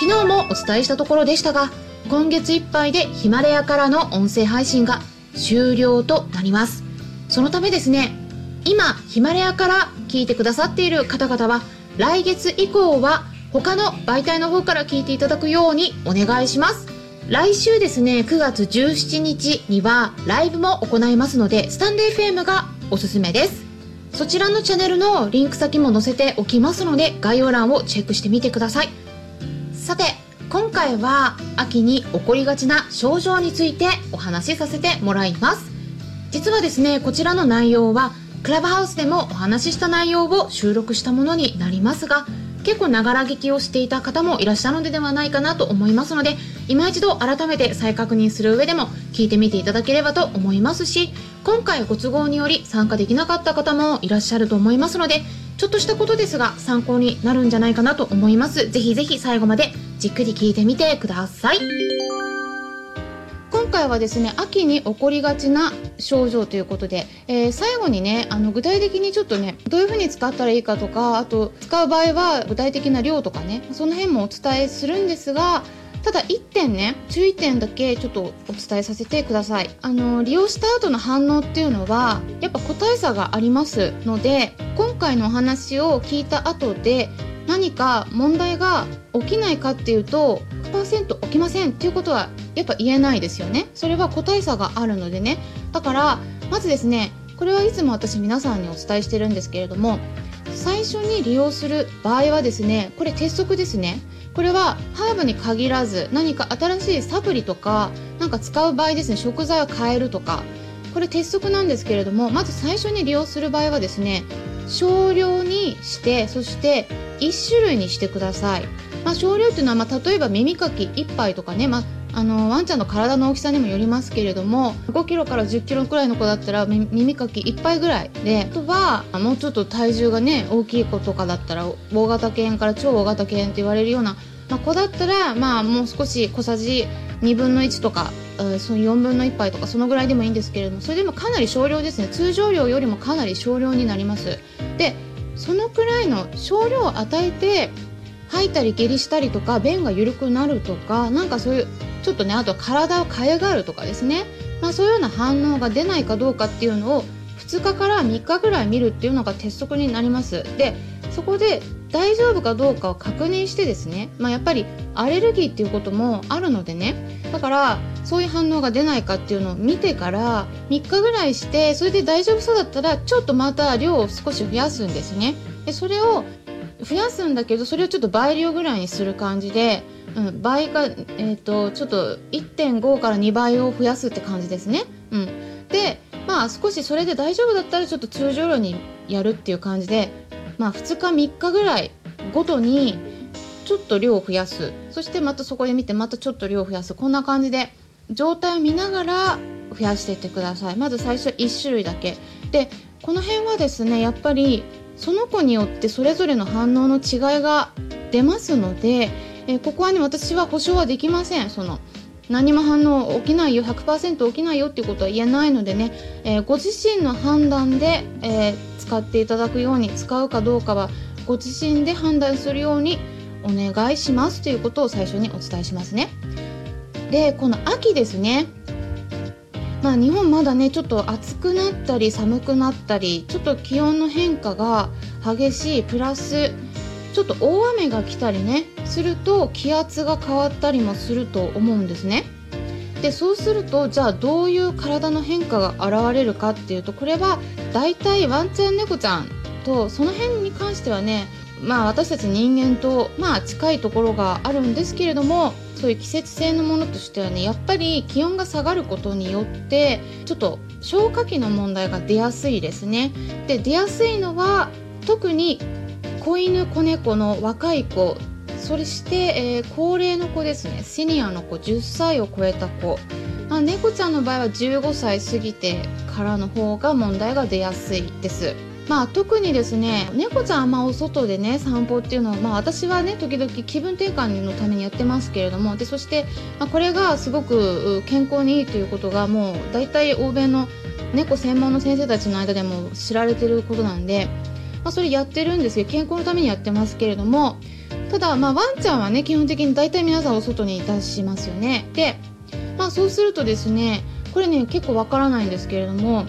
昨日もお伝えしたところでしたが、今月いっぱいでヒマラヤからの音声配信が終了となります。そのためですね、今ヒマラヤから聞いてくださっている方々は、来月以降は他の媒体の方から聞いていただくようにお願いします。来週ですね、9月17日にはライブも行いますので、スタンデー FM がおすすめです。そちらのチャンネルのリンク先も載せておきますので、概要欄をチェックしてみてください。さて今回は秋に起こりがちな症状についてお話しさせてもらいます。実はですねこちらの内容はクラブハウスでもお話しした内容を収録したものになりますが結構ながら聞きをしていた方もいらっしゃるのではないかなと思いますので今一度改めて再確認する上でも聞いてみていただければと思いますし今回ご都合により参加できなかった方もいらっしゃると思いますのでちょっとしたことですが参考になるんじゃないかなと思います。ぜひぜひ最後までじっくり聞いてみてください。今回はですね秋に起こりがちな症状ということで、えー、最後にねあの具体的にちょっとねどういう風に使ったらいいかとかあと使う場合は具体的な量とかねその辺もお伝えするんですがただ1点ね注意点だけちょっとお伝えさせてください。あの利用した後の反応っていうのはやっぱ個体差がありますので今回のお話を聞いた後で何か問題が起きないかっていうと100%起きませんっていうことはやっぱ言えないですよね。それは個体差があるのでね。だからまずですねこれはいつも私皆さんにお伝えしてるんですけれども最初に利用する場合はですねこれ鉄則ですね。これはハーブに限らず何か新しいサプリとかなんか使う場合ですね食材を変えるとかこれ鉄則なんですけれどもまず最初に利用する場合はですね少量にしてそして1種類にしてください、まあ、少量っていうのは、まあ、例えば耳かき1杯とかね、まあ、あのワンちゃんの体の大きさにもよりますけれども5キロから10キロくらいの子だったら耳かき1杯ぐらいであとはもうちょっと体重がね大きい子とかだったら大型犬から超大型犬って言われるようなまあ、子だったら、まあ、もう少し小さじ2分の1とか、その4分の1杯とかそのぐらいでもいいんですけれどもそれでもかなり少量ですね。通常量よりもかなり少量になります。でそのくらいの少量を与えて吐いたり下痢したりとか便が緩くなるとかなんかそういうちょっとねあと体をかゆがるとかですね、まあ、そういうような反応が出ないかどうかっていうのを2日から3日ぐらい見るっていうのが鉄則になります。でそこで大丈夫かどうかを確認してですね、まあ、やっぱりアレルギーっていうこともあるのでね。だからそういう反応が出ないかっていうのを見てから3日ぐらいしてそれで大丈夫そうだったらちょっとまた量を少し増やすんですね。でそれを増やすんだけどそれをちょっと倍量ぐらいにする感じで、うん、倍か、えーと、ちょっと1.5から2倍を増やすって感じですね。うん、でまあ少しそれで大丈夫だったらちょっと通常量にやるっていう感じでまあ、2日3日ぐらいごとにちょっと量を増やす。そしてまたそこで見てまたちょっと量を増やす。こんな感じで状態を見ながら増やしていってください。まず最初1種類だけ。でこの辺はですねやっぱりその子によってそれぞれの反応の違いが出ますのでえここはね私は保証はできません。その何も反応起きないよ100%起きないよっていうことは言えないのでね、えー、ご自身の判断で、えー、使っていただくように使うかどうかはご自身で判断するようにお願いしますということを最初にお伝えしますね。でこの秋ですね。まあ日本まだねちょっと暑くなったり寒くなったりちょっと気温の変化が激しいプラスちょっと大雨が来たりねすると気圧が変わったりもすると思うんですね。でそうするとじゃあどういう体の変化が現れるかっていうとこれはだいたいワンちゃん猫ちゃんとその辺に関してはねまあ私たち人間とまあ近いところがあるんですけれどもそういう季節性のものとしてはねやっぱり気温が下がることによってちょっと消化器の問題が出やすいですね。で出やすいのは特に子犬子猫の若い子そして、えー、高齢の子ですね。シニアの子10歳を超えた子、あ、猫ちゃんの場合は15歳過ぎてからの方が問題が出やすいです。まあ特にですね猫ちゃんあお外でね散歩っていうのはまあ私はね時々気分転換のためにやってますけれどもでそして、まあ、これがすごく健康にいいということがもう大体欧米の猫専門の先生たちの間でも知られてることなんで、まあ、それやってるんですけど健康のためにやってますけれどもただまあワンちゃんはね基本的に大体皆さんお外に出しますよね。でまあそうするとですねこれね結構わからないんですけれども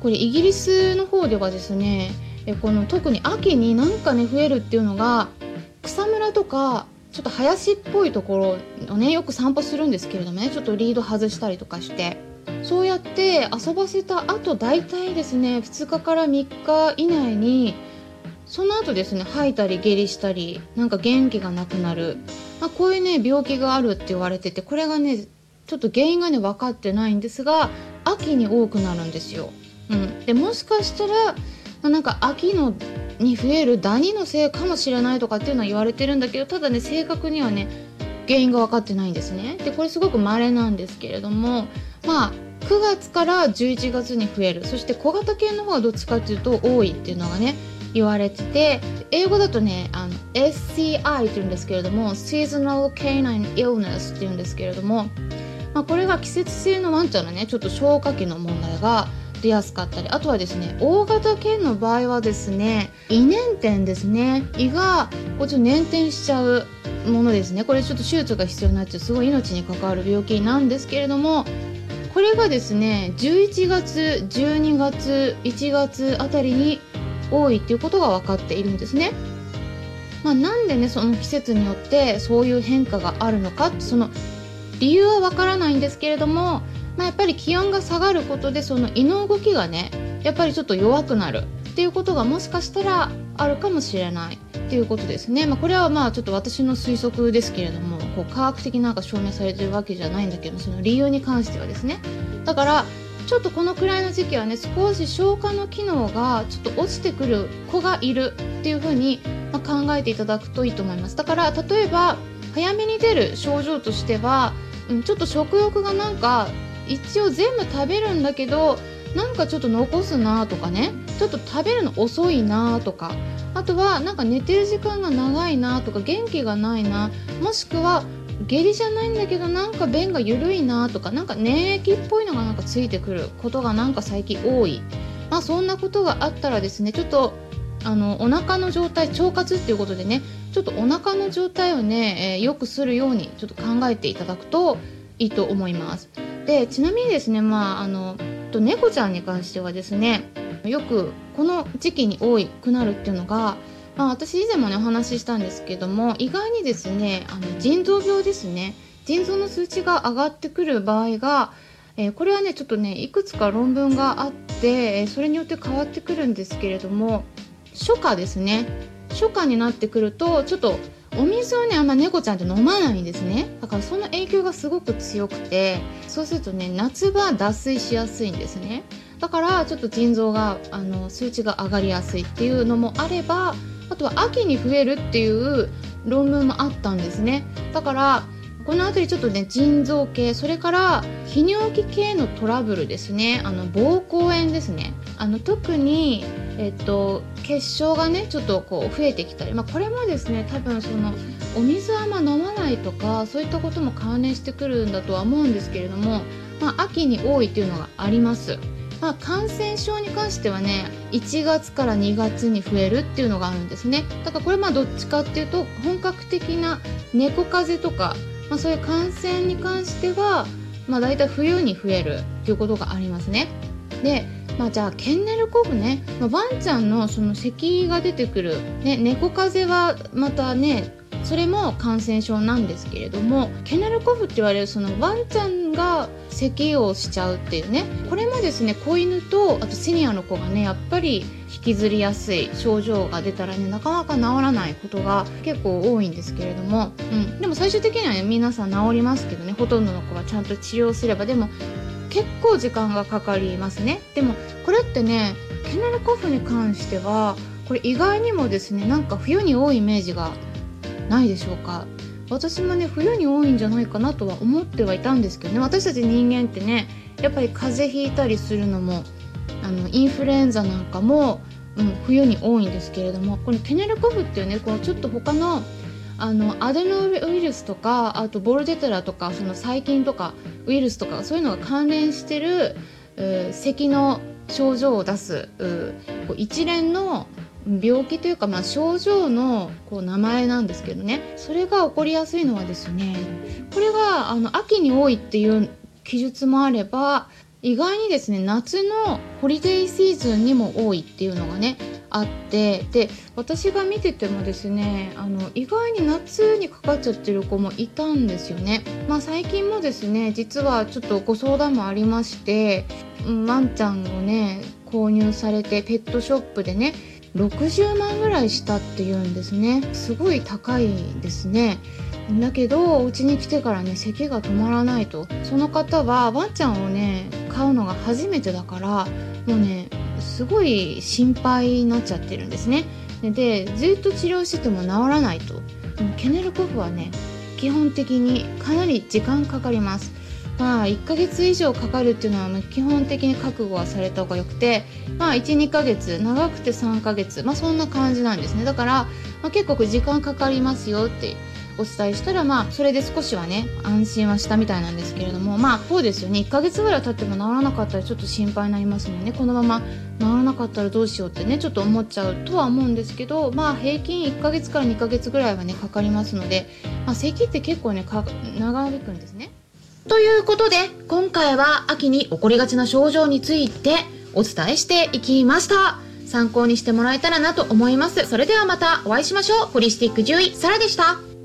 これイギリスの方ではですねこの特に秋になんかね増えるっていうのが草むらとかちょっと林っぽいところをねよく散歩するんですけれどもねちょっとリード外したりとかしてそうやって遊ばせた後大体ですね2日から3日以内にその後ですね吐いたり下痢したりなんか元気がなくなる、まあ、こういうね病気があるって言われててこれがねちょっと原因がね分かってないんですが秋に多くなるんですよ。うん、でもしかしたらなんか秋のに増えるダニのせいかもしれないとかっていうのは言われてるんだけどただね正確にはね原因が分かってないんですね。でこれすごく稀なんですけれどもまあ9月から11月に増える。そして小型犬の方がどっちかっていうと多いっていうのがね言われてて英語だとねあの SCI っていうんですけれども Seasonal Canine Illness っていうんですけれども、まあ、これが季節性のワンちゃんのねちょっと消化器の問題が出やすかったりあとはですね大型犬の場合はですね胃粘点ですね。胃がこうちょっと粘点しちゃうものですね。これちょっと手術が必要になっちゃう。すごい命に関わる病気なんですけれどもこれがですね11月12月1月あたりに多いっていうことが分かっているんですね。まあ、なんでねその季節によってそういう変化があるのかその理由は分からないんですけれども、まあ、やっぱり気温が下がることでその胃の動きがねやっぱりちょっと弱くなるっていうことがもしかしたらあるかもしれないっていうことですね。まあ、これはまあちょっと私の推測ですけれどもこう科学的なんか証明されてるわけじゃないんだけどその理由に関してはですね。だからちょっとこのくらいの時期はね少し消化の機能がちょっと落ちてくる子がいるっていう風に、ま考えていただくといいと思いますだから例えば早めに出る症状としては、うん、ちょっと食欲がなんか一応全部食べるんだけどなんかちょっと残すなとかね。ちょっと食べるの遅いなとか。あとはなんか寝てる時間が長いなとか。元気がないな。もしくは下痢じゃないんだけどなんか便が緩いなとか。なんか粘液っぽいのがなんかついてくる。ことがなんか最近多い。まあそんなことがあったらですねちょっとあのお腹の状態腸活っていうことでね。ちょっとお腹の状態をね、えー、よくするようにちょっと考えていただくといいと思います。でちなみにですねまああのと猫ちゃんに関してはですねよくこの時期に多くなるっていうのがまあ、私以前もねお話ししたんですけども意外にですねあの腎臓病ですね腎臓の数値が上がってくる場合が、えー、これはねちょっとねいくつか論文があってそれによって変わってくるんですけれども初夏ですね。初夏になってくるとちょっとお水をねあんま猫ちゃんって飲まないんですね。だからその影響がすごく強くてそうするとね夏場脱水しやすいんですね。だからちょっと腎臓があの数値が上がりやすいっていうのもあればあとは秋に増えるっていう論文もあったんですね。だからこの辺りちょっとね腎臓系それから泌尿器系のトラブルですね。あの膀胱炎ですね。あの特に、えっと、血小がねちょっとこう増えてきたり、まあ、これもですね多分そのお水あんま飲まないとかそういったことも関連してくるんだとは思うんですけれども、まあ、秋に多いっていうのがあります。まあ、感染症に関してはね1月から2月に増えるっていうのがあるんですねだからこれまあどっちかっていうと本格的な猫風邪とか、まあ、そういう感染に関しては、まあ、大体冬に増えるっていうことがありますねでまあ、じゃあケンネルコフね、まあ、ワンちゃんのその咳が出てくる、ね、猫風邪はまたねそれも感染症なんですけれどもケネルコフって言われるそのワンちゃんが咳をしちゃうっていうねこれもですね子犬とあとシニアの子がねやっぱり引きずりやすい症状が出たらねなかなか治らないことが結構多いんですけれども、うん、でも最終的にはね皆さん治りますけどねほとんどの子はちゃんと治療すればでも結構時間がかかりますね。でもこれってねケネルコフに関してはこれ意外にもですねなんか冬に多いイメージがないでしょうか。私もね冬に多いんじゃないかなとは思ってはいたんですけどね。私たち人間ってねやっぱり風邪ひいたりするのもあのインフルエンザなんかも、うん、冬に多いんですけれどもこのケネルコフっていうねこのちょっと他のあのアデノウイルスとかあとボルデテラとかその細菌とかウイルスとかそういうのが関連してる、咳の症状を出すこう一連の病気というか、まあ、症状のこう名前なんですけどね。それが起こりやすいのはですねこれがあの秋に多いっていう記述もあれば意外にですね夏のホリデーシーズンにも多いっていうのがねあってで私が見ててもですねあの意外に夏にかかっちゃってる子もいたんですよね。まあ、最近もですね実はちょっとご相談もありましてワンちゃんをね購入されてペットショップでね60万ぐらいしたっていうんですね。すごい高いですね。だけどお家に来てからね咳が止まらないと。その方はワンちゃんをね買うのが初めてだからもうねすごい心配になっちゃってるんですね。でずっと治療してても治らないと。ケネルコフはね基本的にかなり時間かかります。まあ1ヶ月以上かかるっていうのは基本的に覚悟はされた方がよくてまあ12ヶ月長くて3ヶ月まあそんな感じなんですね。だから、まあ、結構時間かかりますよってお伝えしたらまあそれで少しはね安心はしたみたいなんですけれどもまあそうですよね1ヶ月ぐらい経っても治らなかったらちょっと心配になりますもんねこのまま治らなかったらどうしようってねちょっと思っちゃうとは思うんですけどまあ平均1ヶ月から2ヶ月ぐらいはねかかりますので、まあ、咳って結構ね長引くんですね。ということで、今回は秋に起こりがちな症状についてお伝えしていきました。参考にしてもらえたらなと思います。それではまたお会いしましょう。ホリスティック獣医、サラでした。